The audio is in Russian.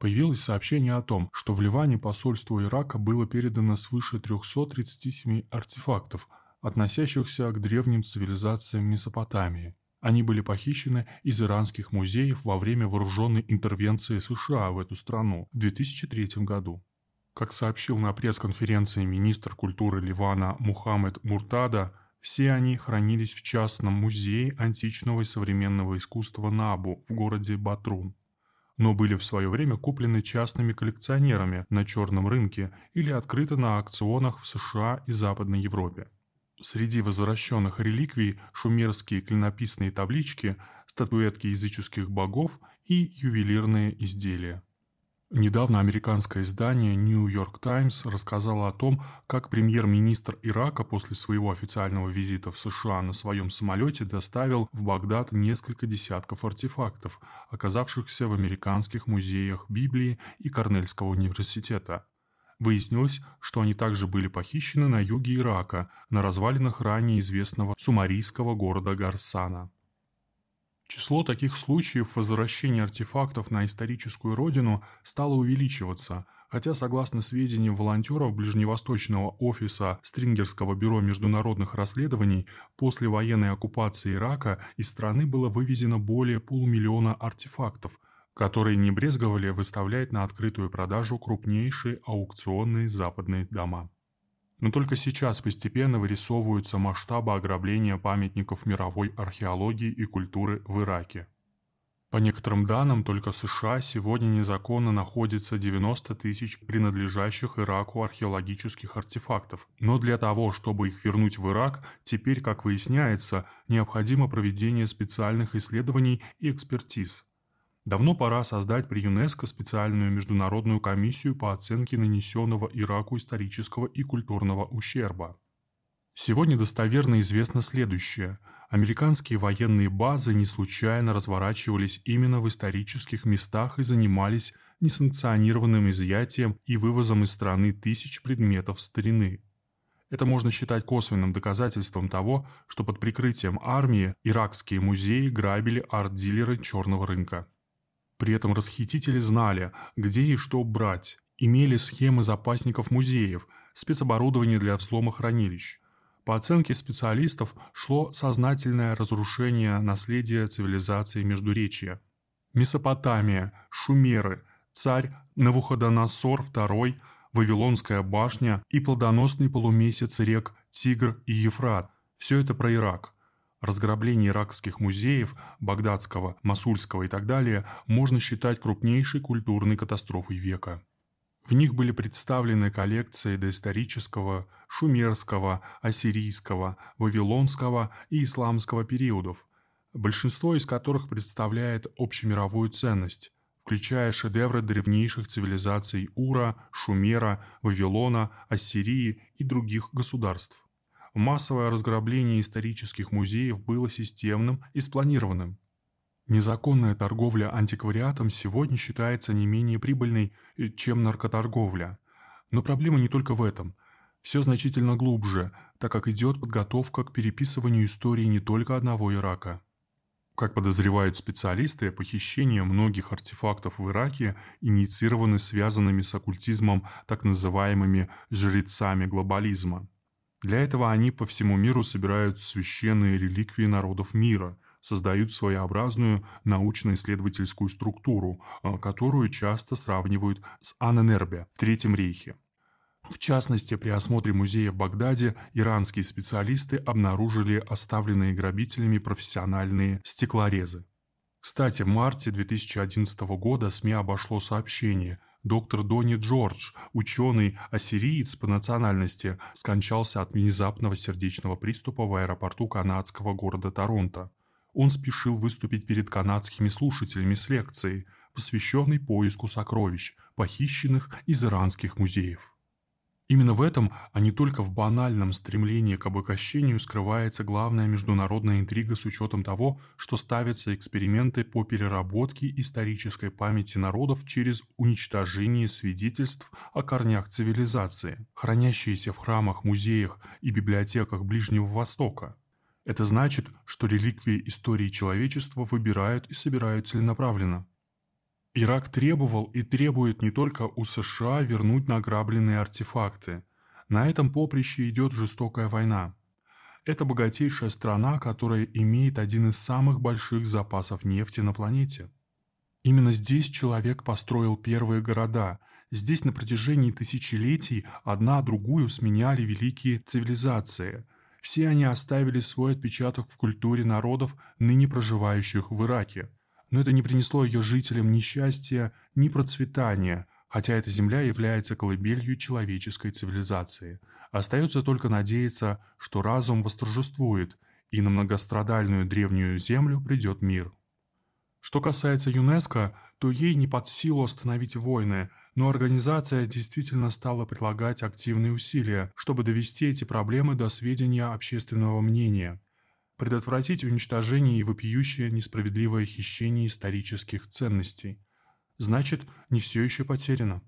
Появилось сообщение о том, что в Ливане посольству Ирака было передано свыше 337 артефактов, относящихся к древним цивилизациям Месопотамии. Они были похищены из иранских музеев во время вооруженной интервенции США в эту страну в 2003 году. Как сообщил на пресс-конференции министр культуры Ливана Мухаммед Муртада, все они хранились в частном музее античного и современного искусства Набу в городе Батрун, но были в свое время куплены частными коллекционерами на черном рынке или открыты на аукционах в США и Западной Европе. Среди возвращенных реликвий шумерские клинописные таблички, статуэтки языческих богов и ювелирные изделия. Недавно американское издание New York Times рассказало о том, как премьер-министр Ирака после своего официального визита в США на своем самолете доставил в Багдад несколько десятков артефактов, оказавшихся в американских музеях Библии и Корнельского университета. Выяснилось, что они также были похищены на юге Ирака, на развалинах ранее известного сумарийского города Гарсана. Число таких случаев возвращения артефактов на историческую родину стало увеличиваться, хотя, согласно сведениям волонтеров Ближневосточного офиса Стрингерского бюро международных расследований, после военной оккупации Ирака из страны было вывезено более полумиллиона артефактов, которые не брезговали выставлять на открытую продажу крупнейшие аукционные западные дома. Но только сейчас постепенно вырисовываются масштабы ограбления памятников мировой археологии и культуры в Ираке. По некоторым данным, только США сегодня незаконно находится 90 тысяч принадлежащих Ираку археологических артефактов. Но для того, чтобы их вернуть в Ирак, теперь, как выясняется, необходимо проведение специальных исследований и экспертиз – Давно пора создать при ЮНЕСКО специальную международную комиссию по оценке нанесенного Ираку исторического и культурного ущерба. Сегодня достоверно известно следующее. Американские военные базы не случайно разворачивались именно в исторических местах и занимались несанкционированным изъятием и вывозом из страны тысяч предметов старины. Это можно считать косвенным доказательством того, что под прикрытием армии иракские музеи грабили арт-дилеры черного рынка. При этом расхитители знали, где и что брать, имели схемы запасников музеев, спецоборудование для взлома хранилищ. По оценке специалистов шло сознательное разрушение наследия цивилизации Междуречья. Месопотамия, Шумеры, царь Навуходоносор II, Вавилонская башня и плодоносный полумесяц рек Тигр и Ефрат – все это про Ирак – Разграбление иракских музеев, багдадского, масульского и так далее можно считать крупнейшей культурной катастрофой века. В них были представлены коллекции доисторического, шумерского, ассирийского, вавилонского и исламского периодов, большинство из которых представляет общемировую ценность, включая шедевры древнейших цивилизаций Ура, Шумера, Вавилона, Ассирии и других государств. Массовое разграбление исторических музеев было системным и спланированным. Незаконная торговля антиквариатом сегодня считается не менее прибыльной, э, чем наркоторговля. Но проблема не только в этом. Все значительно глубже, так как идет подготовка к переписыванию истории не только одного Ирака. Как подозревают специалисты, похищение многих артефактов в Ираке инициированы связанными с оккультизмом так называемыми «жрецами глобализма». Для этого они по всему миру собирают священные реликвии народов мира, создают своеобразную научно-исследовательскую структуру, а, которую часто сравнивают с Аненербе в Третьем рейхе. В частности, при осмотре музея в Багдаде иранские специалисты обнаружили оставленные грабителями профессиональные стеклорезы. Кстати, в марте 2011 года СМИ обошло сообщение – Доктор Донни Джордж, ученый-ассириец по национальности, скончался от внезапного сердечного приступа в аэропорту канадского города Торонто. Он спешил выступить перед канадскими слушателями с лекцией, посвященной поиску сокровищ, похищенных из иранских музеев. Именно в этом, а не только в банальном стремлении к обогащению скрывается главная международная интрига с учетом того, что ставятся эксперименты по переработке исторической памяти народов через уничтожение свидетельств о корнях цивилизации, хранящиеся в храмах, музеях и библиотеках Ближнего Востока. Это значит, что реликвии истории человечества выбирают и собирают целенаправленно. Ирак требовал и требует не только у США вернуть награбленные артефакты. На этом поприще идет жестокая война. Это богатейшая страна, которая имеет один из самых больших запасов нефти на планете. Именно здесь человек построил первые города. Здесь на протяжении тысячелетий одна другую сменяли великие цивилизации. Все они оставили свой отпечаток в культуре народов, ныне проживающих в Ираке – но это не принесло ее жителям ни счастья, ни процветания, хотя эта земля является колыбелью человеческой цивилизации. Остается только надеяться, что разум восторжествует, и на многострадальную древнюю землю придет мир. Что касается ЮНЕСКО, то ей не под силу остановить войны, но организация действительно стала прилагать активные усилия, чтобы довести эти проблемы до сведения общественного мнения предотвратить уничтожение и вопиющее несправедливое хищение исторических ценностей. Значит, не все еще потеряно.